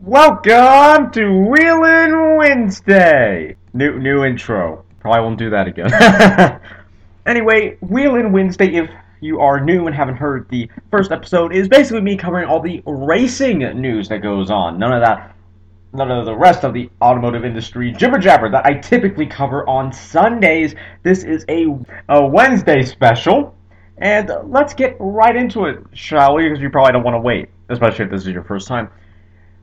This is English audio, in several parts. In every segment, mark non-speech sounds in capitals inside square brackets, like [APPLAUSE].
Welcome to Wheelin' Wednesday. New new intro. Probably won't do that again. [LAUGHS] anyway, Wheelin' Wednesday. If you are new and haven't heard the first episode, is basically me covering all the racing news that goes on. None of that. None of the rest of the automotive industry jibber jabber that I typically cover on Sundays. This is a, a Wednesday special. And let's get right into it, shall we? Because you probably don't want to wait, especially if this is your first time.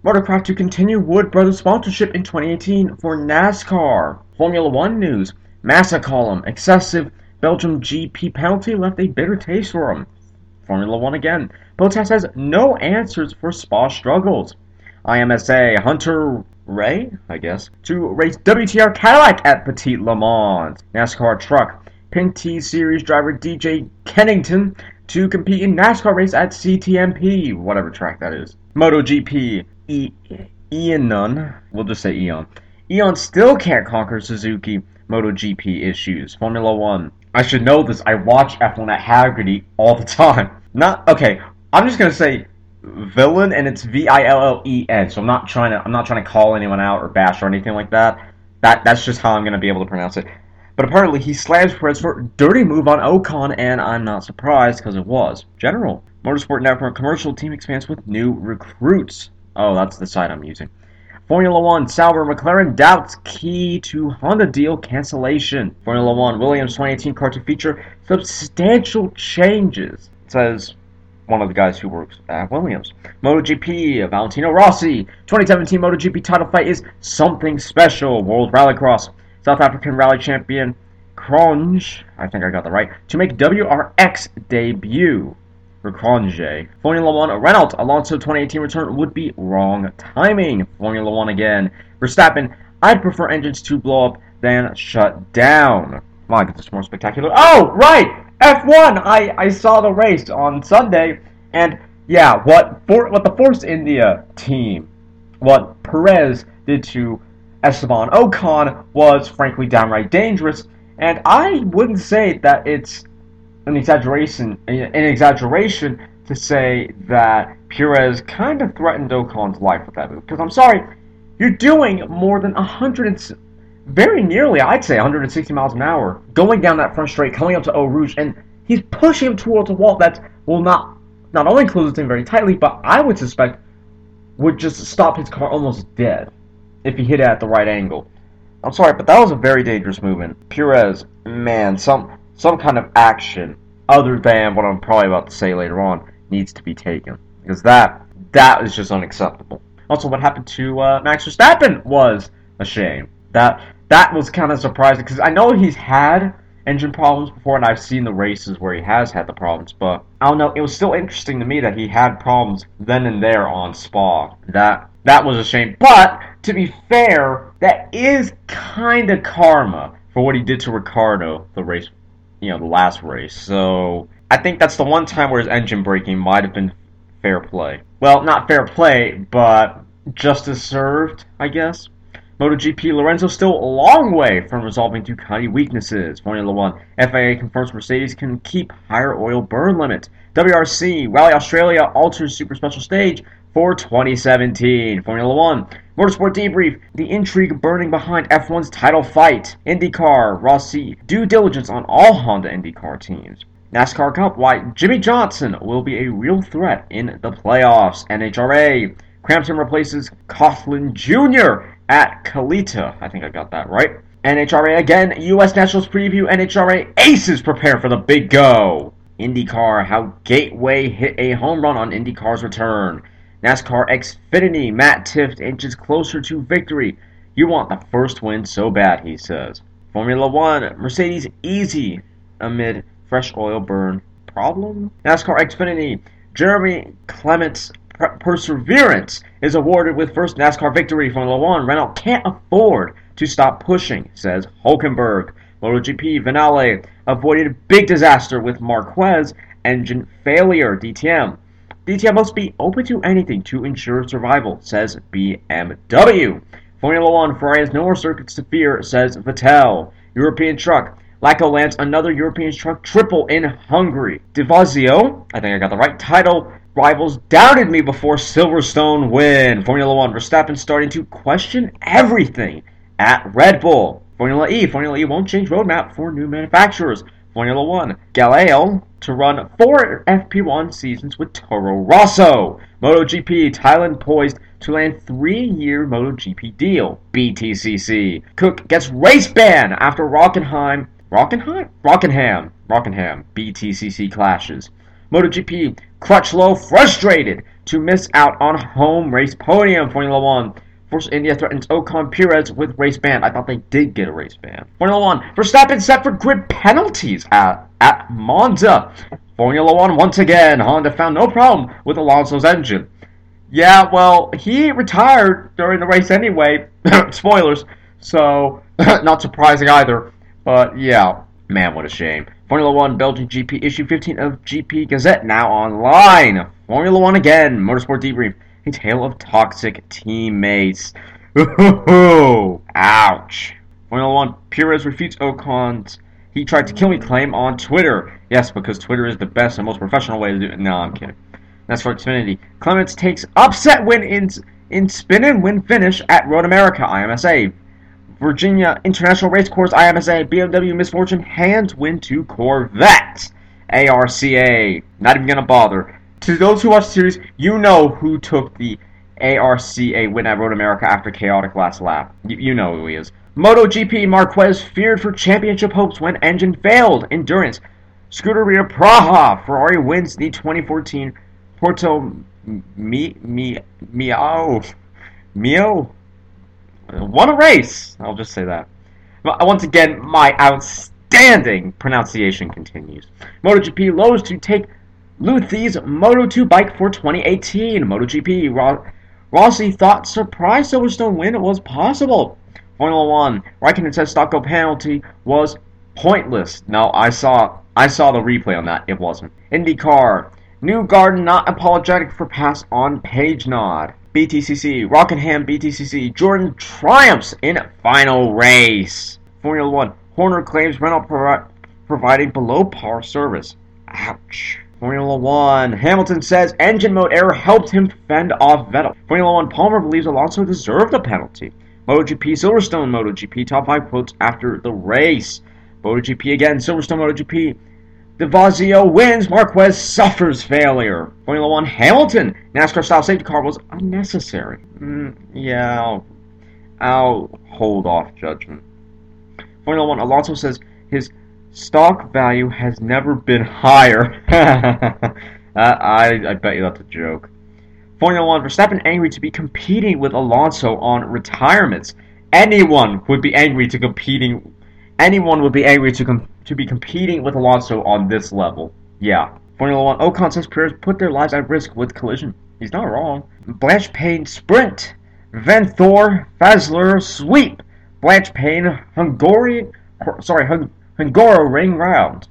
Motorcraft to continue Wood Brothers sponsorship in 2018 for NASCAR. Formula One news. Massa column. Excessive Belgium GP penalty left a bitter taste for him. Formula One again. Bottas has no answers for Spa struggles. IMSA. Hunter Ray, I guess, to race WTR Cadillac at Petit Le Mans. NASCAR truck. Pinty Series driver DJ Kennington to compete in NASCAR race at CTMP, whatever track that is. MotoGP. E- Nunn, we'll just say Eon. Eon still can't conquer Suzuki MotoGP issues. Formula One. I should know this. I watch F1 at Haggerty all the time. Not okay. I'm just gonna say villain, and it's V I L L E N. So I'm not trying to. I'm not trying to call anyone out or bash or anything like that. That that's just how I'm gonna be able to pronounce it. But apparently he slams Perez for dirty move on Ocon, and I'm not surprised because it was. General. Motorsport Network commercial team expands with new recruits. Oh, that's the site I'm using. Formula One, Sauber, McLaren doubts key to Honda deal cancellation. Formula One, Williams 2018 car to feature substantial changes, says one of the guys who works at Williams. MotoGP, Valentino Rossi, 2017 MotoGP title fight is something special. World Rallycross, South African Rally Champion Kronj, I think I got that right, to make WRX debut. Recronje. Formula One Renault Alonso 2018 return would be wrong timing. Formula One again. Verstappen, I'd prefer engines to blow up than shut down. My goodness, more spectacular. Oh, right! F1! I, I saw the race on Sunday, and yeah, what for, what the Force India team, what Perez did to Esteban Ocon was frankly downright dangerous, and I wouldn't say that it's an exaggeration, an exaggeration to say that Perez kind of threatened Ocon's life with that move. Because I'm sorry, you're doing more than 100, and, very nearly, I'd say 160 miles an hour, going down that front straight, coming up to Eau Rouge, and he's pushing him towards a wall that will not not only close thing very tightly, but I would suspect would just stop his car almost dead if he hit it at the right angle. I'm sorry, but that was a very dangerous movement. Perez, man, some some kind of action other than what I'm probably about to say later on needs to be taken because that that is just unacceptable. Also, what happened to uh, Max Verstappen was a shame. That that was kind of surprising because I know he's had engine problems before, and I've seen the races where he has had the problems. But I don't know. It was still interesting to me that he had problems then and there on Spa. That that was a shame. But to be fair, that is kind of karma for what he did to Ricciardo the race you know the last race. So I think that's the one time where his engine braking might have been fair play. Well, not fair play, but justice served, I guess. MotoGP Lorenzo still a long way from resolving Ducati weaknesses. Formula One FIA confirms Mercedes can keep higher oil burn limit. WRC Rally Australia alters super special stage for 2017. Formula One Motorsport Debrief The intrigue burning behind F1's title fight. IndyCar Rossi due diligence on all Honda IndyCar teams. NASCAR Cup Why Jimmie Johnson will be a real threat in the playoffs. NHRA Crampton replaces Coughlin Jr. at Kalitta. I think I got that right. NHRA again, U.S. Nationals preview. NHRA aces prepare for the big go. IndyCar, how Gateway hit a home run on IndyCar's return. NASCAR Xfinity, Matt Tifft inches closer to victory. You want the first win so bad, he says. Formula One, Mercedes easy amid fresh oil burn problem. NASCAR Xfinity, Jeremy Clements perseverance is awarded with first NASCAR victory. Formula One, Renault can't afford to stop pushing, says Hulkenberg. MotoGP, Vinale avoided big disaster with Marquez engine failure. DTM, DTM must be open to anything to ensure survival, says BMW. Formula One, Ferrari has no more circuits to fear, says Vettel. European truck, Lacko lands another European truck triple in Hungary. Divazio, I think I got the right title, rivals doubted me before Silverstone win. Formula One, Verstappen starting to question everything at Red Bull. Formula E, Formula E won't change roadmap for new manufacturers. Formula One, Gelael to run four FP1 seasons with Toro Rosso. MotoGP, Thailand poised to land three-year MotoGP deal. BTCC, Cook gets race ban after Rockenheim, Rockenheim, Rockenham, Rockenham, BTCC clashes. MotoGP, Crutchlow frustrated to miss out on home race podium. Formula One, Force India threatens Ocon Perez with race ban. I thought they did get a race ban. Formula One, Verstappen set for grid penalties at, at Monza. Formula One once again, Honda found no problem with Alonso's engine. Yeah, well, he retired during the race anyway. [LAUGHS] Spoilers. So, [LAUGHS] not surprising either. But yeah, man, what a shame. Formula One Belgian GP issue 15 of GP Gazette now online. Formula One again. Motorsport debrief. A tale of toxic teammates. Ooh, [LAUGHS] ouch. Formula One Perez refutes Ocon's he tried to kill me claim on Twitter. Yes, because Twitter is the best and most professional way to do it. No, I'm kidding. That's for Xfinity. Clements takes upset win in in spin and win finish at Road America IMSA. Virginia International Racecourse IMSA BMW Misfortune hands win to Corvette. ARCA. Not even gonna bother. To those who watch the series, you know who took the ARCA win at Road America after chaotic last lap. You, you know who he is. MotoGP Marquez feared for championship hopes when engine failed. Endurance. Scuderia Praha. Ferrari wins the 2014 Porto Mi Mi Mio Mio. What a race! I'll just say that. Once again, my outstanding pronunciation continues. MotoGP Lowes to take Luthi's Moto2 bike for 2018. MotoGP Rossi thought surprise Silverstone win was possible. Formula One, Raikkonen says stop-go penalty was pointless. No, I saw I saw the replay on that. It wasn't. IndyCar, Newgarden not apologetic for pass on Pagenaud. BTCC, Rockingham BTCC, Jordan triumphs in final race. Formula One, Horner claims Renault pro- providing below par service. Ouch. Formula One, Hamilton says engine mode error helped him fend off Vettel. Formula One, Palmer believes Alonso deserved the penalty. MotoGP Silverstone MotoGP top 5 quotes after the race. MotoGP again, Silverstone MotoGP. Devazio wins, Marquez suffers failure. Formula 1 Hamilton, NASCAR style safety car was unnecessary. Mm, yeah, I'll, I'll hold off judgment. Formula 1 Alonso says his stock value has never been higher. [LAUGHS] Uh, I, I bet you that's a joke. Formula One, Verstappen angry to be competing with Alonso on retirements. Anyone would be angry to competing. Anyone would be angry to com- to be competing with Alonso on this level. Yeah. Formula One, Ocon says Perez put their lives at risk with collision. He's not wrong. Blancpain sprint. Vanthoor Fazler sweep. Blancpain Hungary. Sorry, Hung- Hungaroring round.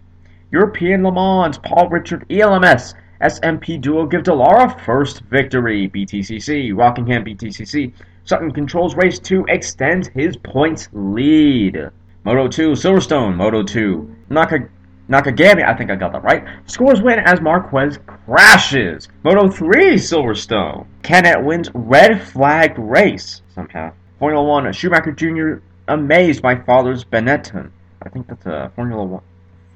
European Le Mans. Paul Ricard ELMS. SMP Duo give Dallara first victory. BTCC, Rockingham BTCC. Sutton controls race 2, extends his points lead. Moto 2, Silverstone, Moto 2. Naka, Nakagami, I think I got that right. Scores win as Marquez crashes. Moto 3, Silverstone. Canet wins red flagged race somehow. Formula 1, Schumacher Jr. amazed by father's Benetton. I think that's a Formula 1.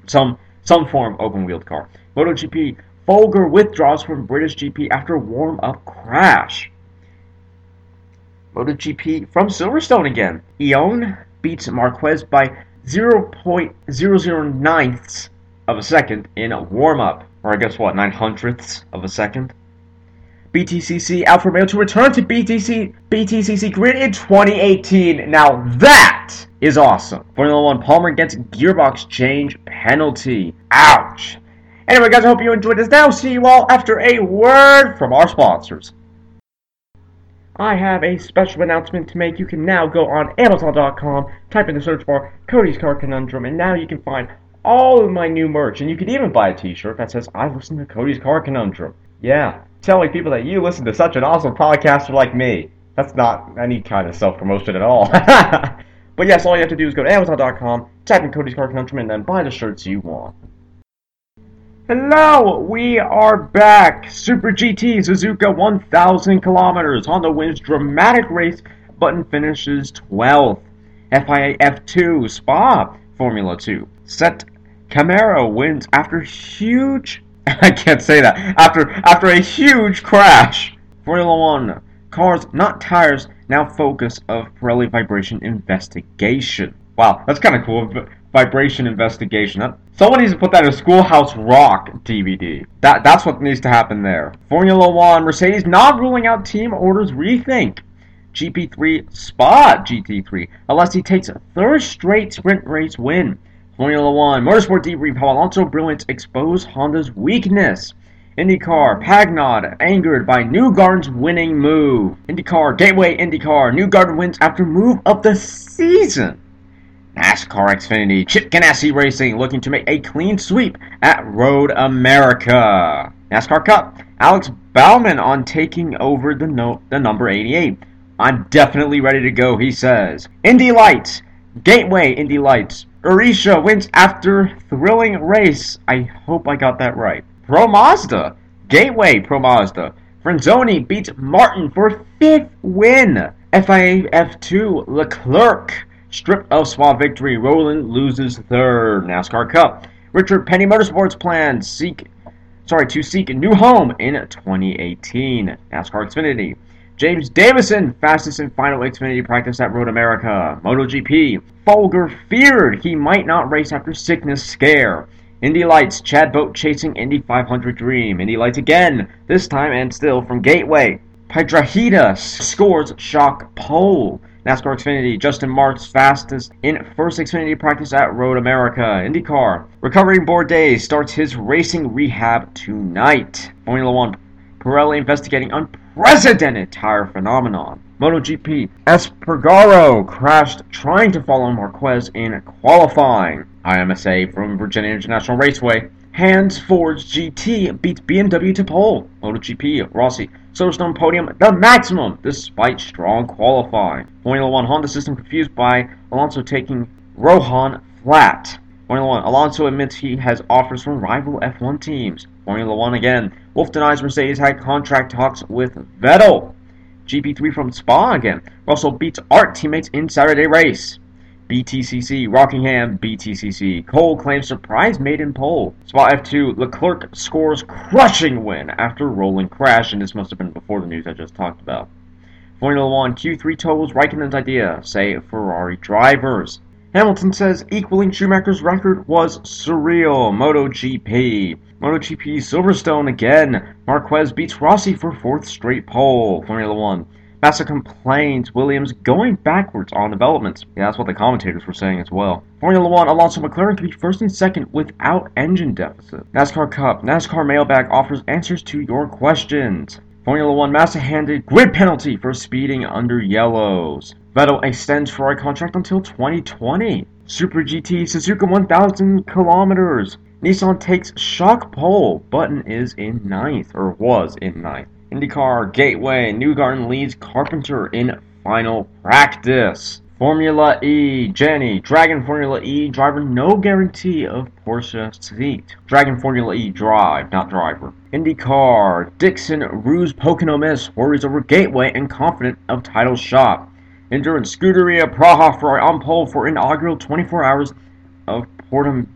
Some some form open wheeled car. MotoGP, Folger withdraws from British GP after warm-up crash. MotoGP from Silverstone again. Eoin beats Marquez by 0.009ths of a second in a warm-up. Or I guess what, 9 hundredths of a second? BTCC Alfa Romeo to return to BTC BTCC grid in 2018. Now that is awesome. Formula One Palmer gets gearbox change penalty. Ouch. Anyway, guys, I hope you enjoyed this. Now, see you all after a word from our sponsors. I have a special announcement to make. You can now go on Amazon.com, type in the search bar Cody's Car Conundrum, and now you can find all of my new merch. And you can even buy a t shirt that says, I listen to Cody's Car Conundrum. Yeah, telling people that you listen to such an awesome podcaster like me. That's not any kind of self promotion at all. [LAUGHS] but yes, all you have to do is go to Amazon.com, type in Cody's Car Conundrum, and then buy the shirts you want. Hello, we are back. Super GT Suzuka 1000 kilometers. Honda wins dramatic race, Button finishes 12th. FIA F2 Spa Formula 2. Sette Camara wins after huge [LAUGHS] I can't say that. After after a huge crash. Formula 1 cars not tires now focus of Pirelli vibration investigation. Wow, that's kind of cool. Vibration investigation. Someone needs to put that in a Schoolhouse Rock DVD. That that's what needs to happen there. Formula One, Mercedes not ruling out team orders rethink. GP3 Spa GT3. Alesi takes a third straight sprint race win. Formula One Motorsport debrief how Alonso brilliance exposed Honda's weakness. IndyCar, Pagenaud, angered by New Newgarden's winning move. IndyCar, Gateway IndyCar, New Newgarden wins after move of the season. NASCAR Xfinity, Chip Ganassi Racing looking to make a clean sweep at Road America. NASCAR Cup, Alex Bowman on taking over the, no- the number 88. I'm definitely ready to go, he says. Indy Lights, Gateway Indy Lights. Urisha wins after thrilling race. I hope I got that right. Pro Mazda, Gateway Pro Mazda. Franzoni beats Martin for fifth win. FIA F2 Leclerc stripped of Spa victory. Rowland loses third. NASCAR Cup. Richard Petty Motorsports plans seek sorry to seek a new home in 2018. NASCAR Xfinity. James Davison, fastest and final Xfinity practice at Road America. MotoGP. Folger feared he might not race after sickness scare. Indy Lights, Chad Boat chasing Indy 500 dream. Indy Lights again, this time and still from Gateway. Piedrahita scores shock pole. NASCAR Xfinity, Justin Marks fastest in first Xfinity practice at Road America. IndyCar, recovering Bourdais, starts his racing rehab tonight. Formula One, Pirelli investigating unprecedented tire phenomenon. MotoGP, Espargaro crashed trying to follow Marquez in qualifying. IMSA from Virginia International Raceway. Hands Fords GT beats BMW to pole. MotoGP, Rossi, Silverstone podium the maximum despite strong qualifying. Formula One Honda system confused by Alonso taking Rohan flat. Formula One Alonso admits he has offers from rival F1 teams. Formula One again. Wolff denies Mercedes had contract talks with Vettel. GP3 from Spa again. Russell beats Art teammates in Saturday race. BTCC, Rockingham, BTCC. Cole claims surprise maiden pole. Spot F2, Leclerc scores crushing win after rolling crash, and this must have been before the news I just talked about. Formula 1, Q3 totals Raikkonen's idea, say Ferrari drivers. Hamilton says equaling Schumacher's record was surreal. MotoGP. MotoGP Silverstone again. Marquez beats Rossi for fourth straight pole. Formula 1. Massa complains Williams going backwards on developments. Yeah, that's what the commentators were saying as well. Formula One, Alonso McLaren to be first and second without engine deficit. NASCAR Cup, NASCAR Mailbag offers answers to your questions. Formula One, Massa handed grid penalty for speeding under yellows. Vettel extends Ferrari contract until 2020. Super GT Suzuka 1000 kilometers. Nissan takes shock pole. Button is in ninth, or was in ninth. IndyCar, Gateway, Newgarden leads Carpenter in final practice. Formula E, Jani, Dragon Formula E driver, no guarantee of Porsche seat. Dragon Formula E drive, not driver. IndyCar, Dixon, Ruse, Pocono Miss, worries over Gateway and confident of title shot. Endurance, Scuderia, Praha for on pole for inaugural 24 hours of Portum,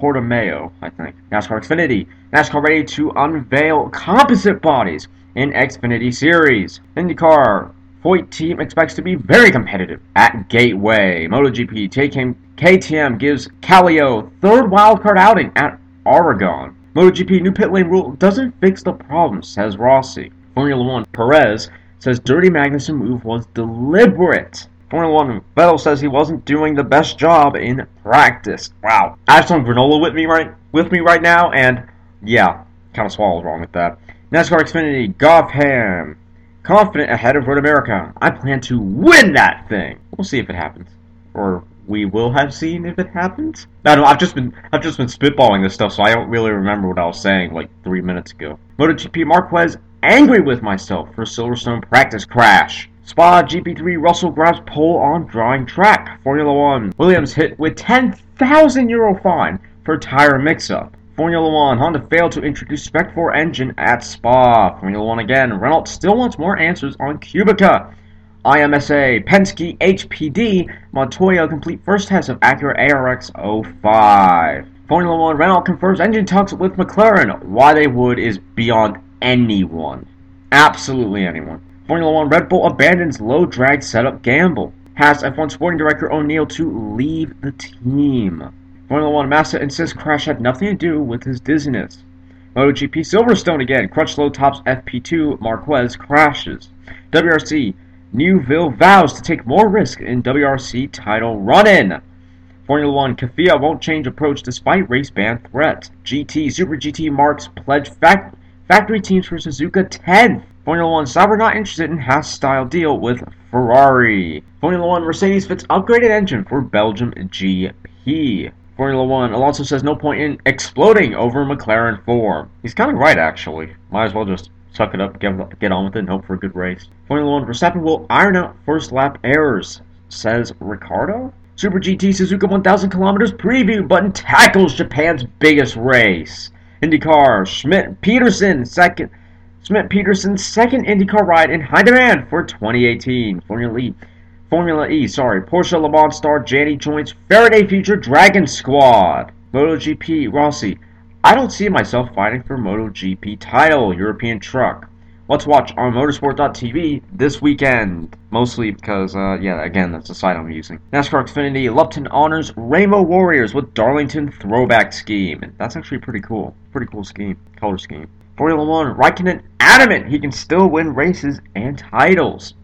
Portimao, I think. NASCAR Xfinity, NASCAR ready to unveil composite bodies in Xfinity Series. IndyCar Foyt team expects to be very competitive at Gateway. MotoGP taking KTM gives Kallio third wildcard outing at Aragon. MotoGP new pit lane rule doesn't fix the problem, says Rossi. Formula One Perez says Dirty Magnussen move was deliberate. Formula One Vettel says he wasn't doing the best job in practice. Wow, I have some granola with me right with me right now, and yeah, kind of swallows wrong with that. NASCAR Xfinity, Gaughan. Confident ahead of Road America. I plan to win that thing. We'll see if it happens. Or we will have seen if it happens. I don't know, I've just been I've just been spitballing this stuff, so I don't really remember what I was saying like three minutes ago. MotoGP Marquez angry with myself for Silverstone practice crash. Spa GP3 Russell grabs pole on drawing track. Formula One Williams hit with 10,000 euro fine for tire mix-up. Formula One, Honda failed to introduce Spec 4 engine at Spa. Formula One again, Renault still wants more answers on Kubica. IMSA, Penske, HPD, Montoya complete first test of Acura ARX 05. Formula One, Renault confirms engine talks with McLaren. Why they would is beyond anyone. Absolutely anyone. Formula One, Red Bull abandons low drag setup gamble. Haas F1 sporting director O'Neill to leave the team. Formula One, Massa insists crash had nothing to do with his dizziness. MotoGP Silverstone again, Crutchlow tops FP2, Marquez crashes. WRC, Neuville vows to take more risk in WRC title run-in. Formula One, Kvyat won't change approach despite race ban threat. GT, Super GT marks pledge fact, factory teams for Suzuka 10th. Formula One, Sauber not interested in Haas-style deal with Ferrari. Formula One, Mercedes fits upgraded engine for Belgium GP. Formula One, Alonso says no point in exploding over McLaren form. He's kind of right, actually. Might as well just suck it up, get, get on with it, and hope for a good race. Formula One, Verstappen will iron out first lap errors, says Ricciardo. Super GT Suzuka 1000 kilometers preview button tackles Japan's biggest race. IndyCar, Schmidt Peterson, second. Schmidt Peterson's second IndyCar ride in high demand for 2018. Formula E. Formula E, sorry. Porsche Le Mans star Jani joins Faraday Future Dragon Squad. MotoGP, Rossi. I don't see myself fighting for MotoGP title, European truck. Let's watch on motorsport.tv this weekend. Mostly because, uh, yeah, again, that's the site I'm using. NASCAR Xfinity, Lupton honors Rainbow Warriors with Darlington throwback scheme. That's actually pretty cool. Pretty cool scheme. Color scheme. Formula One, Raikkonen adamant he can still win races and titles.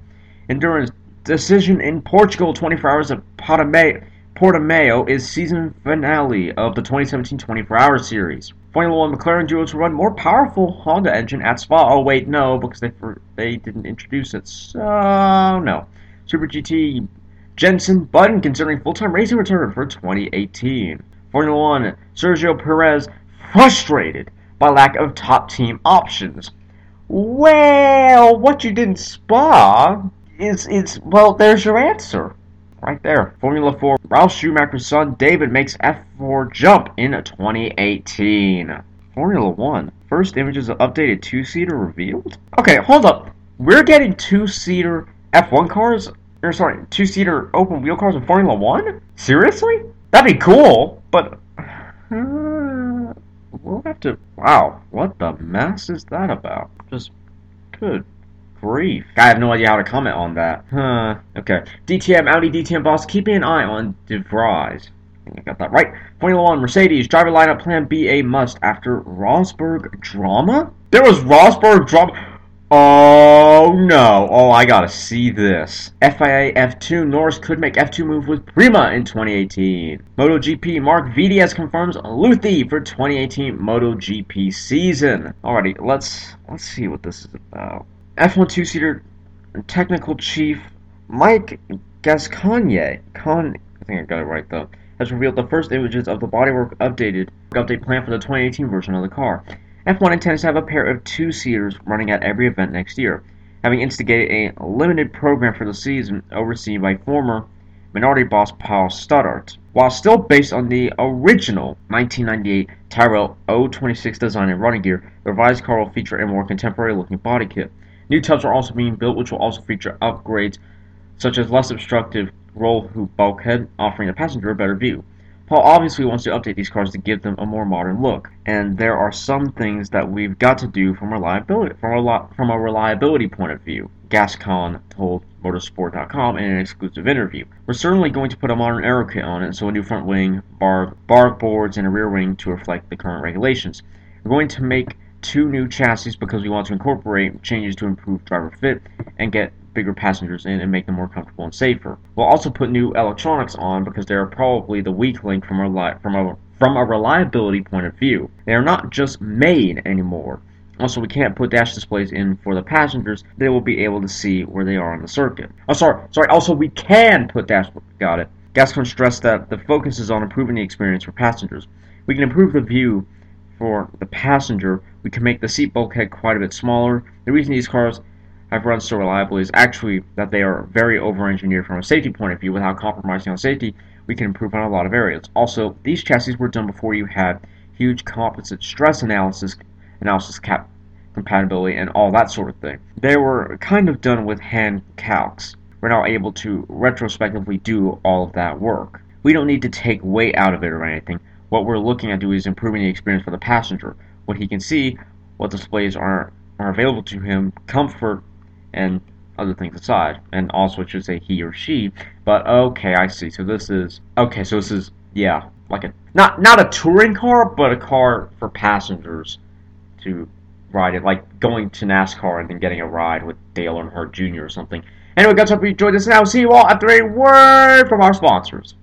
Endurance decision in Portugal, 24 hours of Portimao. Portimao is season finale of the 2017 24 Hour Series. Formula One McLaren duo to run more powerful Honda engine at Spa. Oh wait, no, because they they didn't introduce it. So no. Super GT Jenson Button considering full-time racing return for 2018. Formula One Sergio Perez frustrated by lack of top team options. Well, what you did in Spa is is well, there's your answer. Right there. Formula 4. Ralf Schumacher's son David makes F4 jump in 2018. Formula 1. First images of updated two-seater revealed? Okay, hold up. We're getting two-seater F1 cars? Or sorry, two-seater open wheel cars in Formula 1? Seriously? That'd be cool, but uh, [SIGHS] we'll have to Wow, what the mess is that about? Just good grief. I have no idea how to comment on that. Huh. Okay. DTM, Audi DTM boss, keeping an eye on De Vries. I got that right. Formula One, Mercedes, driver lineup plan be a must after Rosberg drama? There was Rosberg drama? Oh no. Oh, I gotta see this. FIA F2, Norris could make F2 move with Prema in 2018. MotoGP, Marc VDS confirms Luthi for 2018 MotoGP season. Alrighty, let's let's see what this is about. F1 two-seater technical chief Mike Gascoyne, Con, I think I got it right though, has revealed the first images of the bodywork updated update plan for the 2018 version of the car. F1 intends to have a pair of two-seaters running at every event next year, having instigated a limited program for the season overseen by former Minardi boss Paul Stoddart. While still based on the original 1998 Tyrrell 026 design and running gear, the revised car will feature a more contemporary-looking body kit. New tubs are also being built, which will also feature upgrades such as less obstructive roll hoop bulkhead, offering the passenger a better view. Paul obviously wants to update these cars to give them a more modern look, and there are some things that we've got to do from reliability from a from a reliability point of view. Gascon told Motorsport.com in an exclusive interview. We're certainly going to put a modern aero kit on it, so a new front wing, bar, bar boards, and a rear wing to reflect the current regulations. We're going to make two new chassis because we want to incorporate changes to improve driver fit and get bigger passengers in and make them more comfortable and safer. We'll also put new electronics on because they are probably the weak link from a, from a, from a reliability point of view. They are not just made anymore. Also, we can't put dash displays in for the passengers. They will be able to see where they are on the circuit. Oh, sorry, sorry. Also, we can put dash. Got it. Gascon stressed that the focus is on improving the experience for passengers. We can improve the view for the passenger, we can make the seat bulkhead quite a bit smaller. The reason these cars have run so reliably is actually that they are very over-engineered from a safety point of view. Without compromising on safety, we can improve on a lot of areas. Also, these chassis were done before you had huge composite stress analysis, analysis cap compatibility, and all that sort of thing. They were kind of done with hand calcs. We're now able to retrospectively do all of that work. We don't need to take weight out of it or anything. What we're looking at doing is improving the experience for the passenger. What he can see, what displays are, are available to him, comfort, and other things aside. And also, it should say he or she. But okay, I see. So this is okay. So this is yeah, like a not not a touring car, but a car for passengers to ride it, like going to NASCAR and then getting a ride with Dale Earnhardt Jr. or something. Anyway, guys, hope you enjoyed this, and I'll see you all after a word from our sponsors.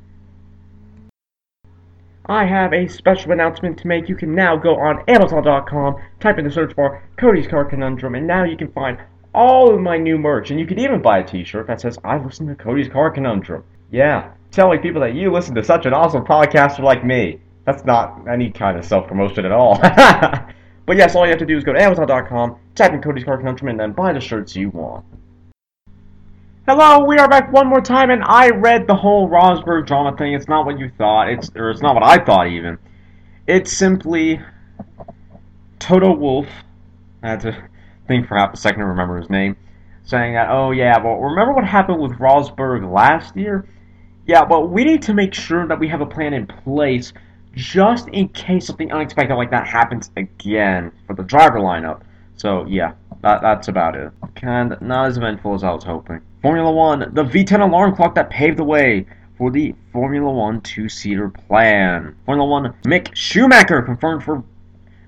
I have a special announcement to make. You can now go on Amazon.com, type in the search bar Cody's Car Conundrum, and now you can find all of my new merch. And you can even buy a t shirt that says, I listen to Cody's Car Conundrum. Yeah, telling people that you listen to such an awesome podcaster like me. That's not any kind of self promotion at all. [LAUGHS] but yes, all you have to do is go to Amazon.com, type in Cody's Car Conundrum, and then buy the shirts you want. Hello, we are back one more time, and I read the whole Rosberg drama thing. It's not what you thought. It's or it's not what I thought even. It's simply Toto Wolff. I had to think for half a second to remember his name. Saying that, oh yeah, well remember what happened with Rosberg last year? Yeah, but we need to make sure that we have a plan in place just in case something unexpected like that happens again for the driver lineup. So yeah, that, that's about it. And not as eventful as I was hoping. Formula One, the V10 alarm clock that paved the way for the Formula One two-seater plan. Formula One, Mick Schumacher confirmed for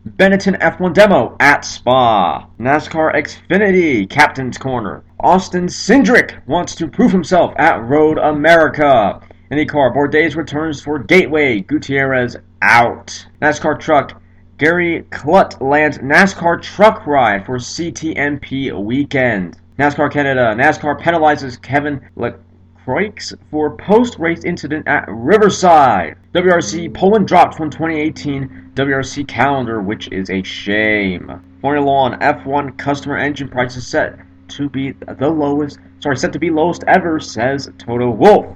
Benetton F1 demo at Spa. NASCAR Xfinity, Captain's Corner. Austin Cindric wants to prove himself at Road America. IndyCar, Bourdais returns for Gateway. Gutierrez out. NASCAR Truck, Gary Klutt lands NASCAR truck ride for CTMP weekend. NASCAR Canada. NASCAR penalizes Kevin Lacroix for post-race incident at Riverside. WRC Poland dropped from 2018 WRC calendar, which is a shame. Formula One F1 customer engine prices set to be the lowest. Sorry, set to be lowest ever, says Toto Wolff.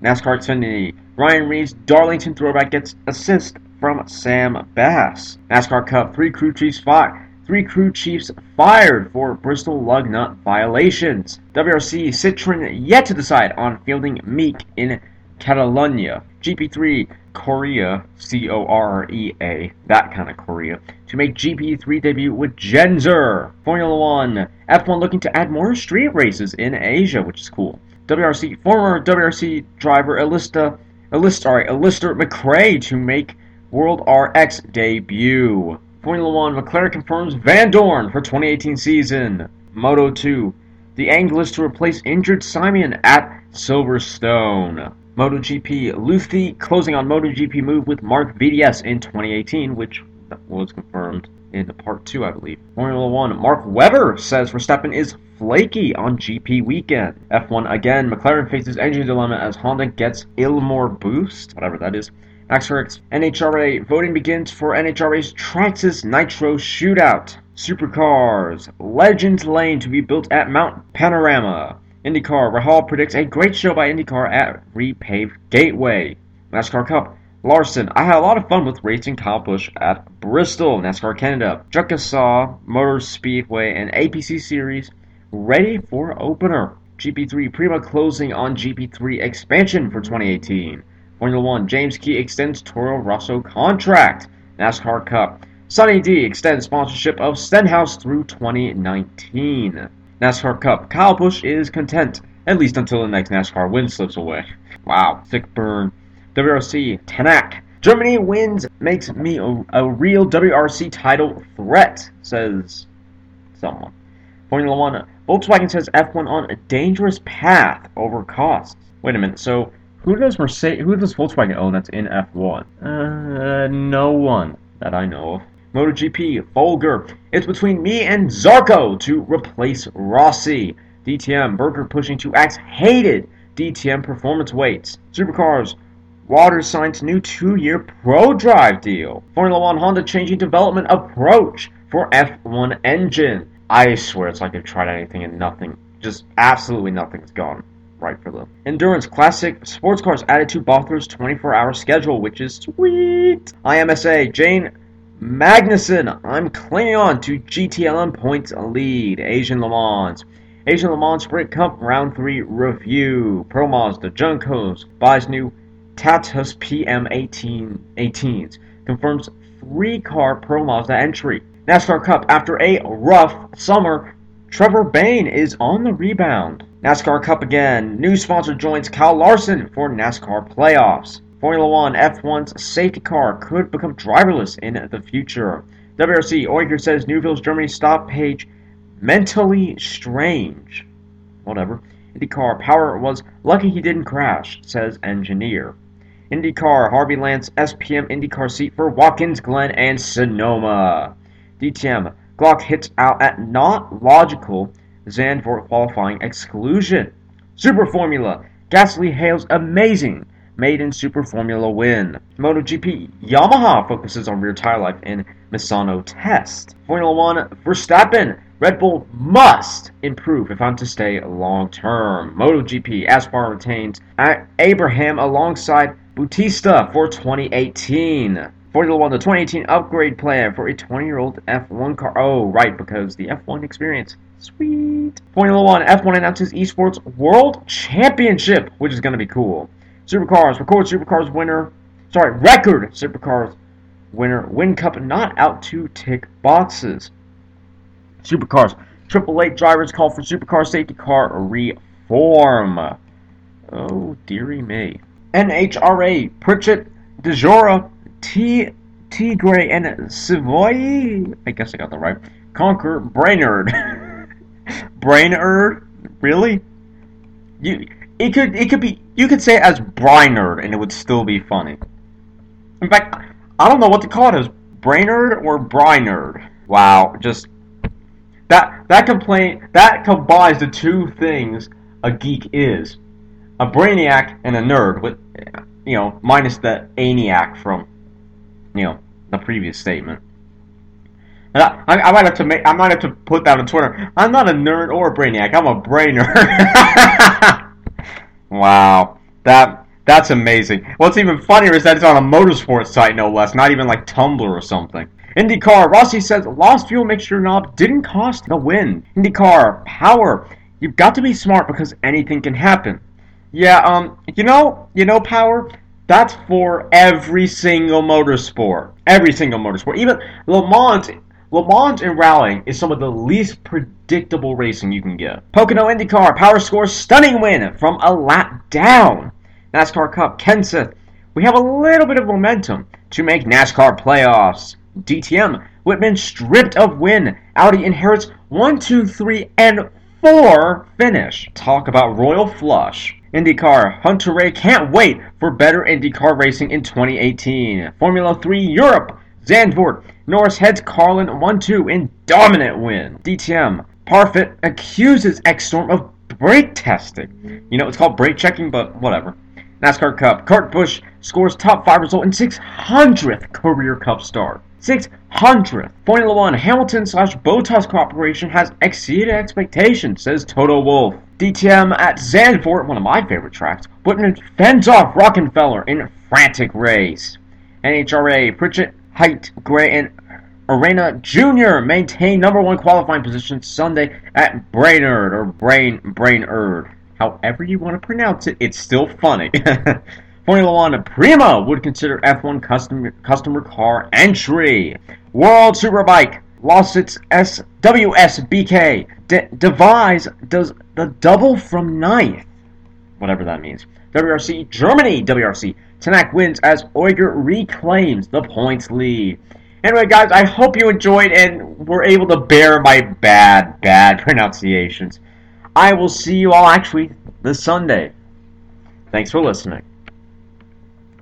NASCAR Xfinity. Ryan Reed's Darlington throwback gets assist from Sam Bass. NASCAR Cup. Three crew chiefs fought Three crew chiefs fired for Bristol lug nut violations. WRC Citroën yet to decide on fielding Meeke in Catalonia. GP3 Korea, C O R E A, that kind of Korea, to make GP3 debut with Jenzer. Formula One, F1 looking to add more street races in Asia, which is cool. WRC former WRC driver Elista, Elista, sorry, Alister McRae to make World RX debut. Formula One, McLaren confirms Vandoorne for 2018 season. Moto 2, the angle is to replace injured Simon at Silverstone. MotoGP, Luthi closing on MotoGP move with Marc VDS in 2018, which was confirmed in the part 2, I believe. Formula 1, Mark Webber says Verstappen is flaky on GP weekend. F1 again, McLaren faces engine dilemma as Honda gets Ilmor boost, whatever that is. Axworks NHRA voting begins for NHRA's Traxxas Nitro Shootout. Supercars Legends Lane to be built at Mount Panorama. IndyCar Rahal predicts a great show by IndyCar at repaved Gateway. NASCAR Cup Larson, I had a lot of fun with racing Kyle Busch at Bristol, NASCAR Canada. Chickasaw Motor Speedway and APC Series ready for opener. GP3 Prema closing on GP3 expansion for 2018. Formula One, James Key extends Toro Rosso contract. NASCAR Cup. Sunny D extends sponsorship of Stenhouse through 2019. NASCAR Cup. Kyle Busch is content, at least until the next NASCAR win slips away. [LAUGHS] Wow, sick burn. WRC, Tanak. Germany wins makes me a, a real WRC title threat, says someone. Formula One, Volkswagen says F1 on a dangerous path over costs. Wait a minute, so who does Mercedes? Who does Volkswagen own that's in F1? Uh, no one that I know of. MotoGP, Folger. It's between me and Zarco to replace Rossi. DTM, Berger pushing to axe hated DTM performance weights. Supercars, Waters signs new two-year Prodrive deal. Formula One Honda changing development approach for F1 engine. I swear it's like they've tried anything and nothing, just absolutely nothing's gone right for the Endurance Classic sports cars added to Bothler's 24-hour schedule, which is sweet. IMSA Jan Magnussen, I'm clinging on to GTLM points lead. Asian Le Mans. Asian Le Mans Sprint Cup Round 3 review. Pro Mazda, Juncos, buys new Tatuus PM18 18s. Confirms three car Pro Mazda entry. NASCAR Cup after a rough summer. Trevor Bayne is on the rebound. NASCAR Cup again. New sponsor joins Kyle Larson for NASCAR playoffs. Formula One F1's safety car could become driverless in the future. WRC Oiker says Neuville's Germany stop page mentally strange. Whatever. IndyCar Power was lucky he didn't crash, says engineer. IndyCar Harvey Lance SPM IndyCar seat for Watkins Glen and Sonoma. DTM Glock hits out at not logical Zandvoort qualifying exclusion. Super Formula Gasly hails amazing maiden Super Formula win. MotoGP Yamaha focuses on rear tire life in Misano test. Formula One Verstappen Red Bull must improve if I'm to stay long term. MotoGP Aspar retains Abraham alongside Bautista for 2018. Formula One, the 2018 upgrade plan for a 20 year old F1 car. Oh, right, because the F1 experience. Sweet. Formula One, F1 announces Esports World Championship, which is going to be cool. Supercars, record Supercars winner. Sorry, record Supercars winner. Whincup not out to tick boxes. Supercars. Triple Eight drivers call for supercar safety car reform. Oh, dearie me. NHRA, Pritchett, DeJoria, T. T. Gray, and Savoie. I guess I got that right. Conquer Brainerd. [LAUGHS] Brainerd? Really? You. It could. It could be. You could say it as Brainerd, and it would still be funny. In fact, I don't know what to call it as Brainerd or Brainerd. Wow, just that that complaint that combines the two things a geek is: a brainiac and a nerd. With you know, minus the aniac from you know the previous statement. And I, I, might have to make I might have to put that on Twitter. I'm not a nerd or a brainiac. I'm a brainer. [LAUGHS] wow, that that's amazing. What's even funnier is that it's on a motorsports site, no less. Not even like Tumblr or something. IndyCar, Rossi says lost fuel mixture knob didn't cost the win. IndyCar, power. You've got to be smart because anything can happen. Yeah, um, you know, you know, power. That's for every single motorsport. Every single motorsport. Even Le Mans. Le Mans in rallying is some of the least predictable racing you can get. Pocono IndyCar, power score, stunning win from a lap down. NASCAR Cup, Kenseth. We have a little bit of momentum to make NASCAR playoffs. DTM. Wittmann stripped of win. Audi inherits 1, 2, 3, and 4 finish. Talk about Royal Flush. IndyCar. Hunter-Reay can't wait for better IndyCar racing in 2018. Formula 3 Europe. Zandvoort. Norris heads Carlin 1 2 in dominant win. DTM. Paffett accuses Ekstrom of brake testing. You know, it's called brake checking, but whatever. NASCAR Cup. Kurt Busch scores top 5 result in 600th career Cup start. 600th. Formula One Hamilton slash Bottas cooperation has exceeded expectations, says Toto Wolff. DTM at Zandvoort, one of my favorite tracks, Wittmann fends off Rockenfeller in frantic race. NHRA Pritchett, Hight, Gray, and Arana Jr. maintain number one qualifying position Sunday at Brainerd or Brain Brainerd. However you want to pronounce it, it's still funny. [LAUGHS] Formula One Prema would consider F1 customer, customer car entry. World Superbike lost its SWSBK. De- Devise does the double from ninth. Whatever that means. WRC Germany WRC. Tanak wins as Oiger reclaims the points lead. Anyway, guys, I hope you enjoyed and were able to bear my bad, bad [LAUGHS] pronunciations. I will see you all actually this Sunday. Thanks for listening.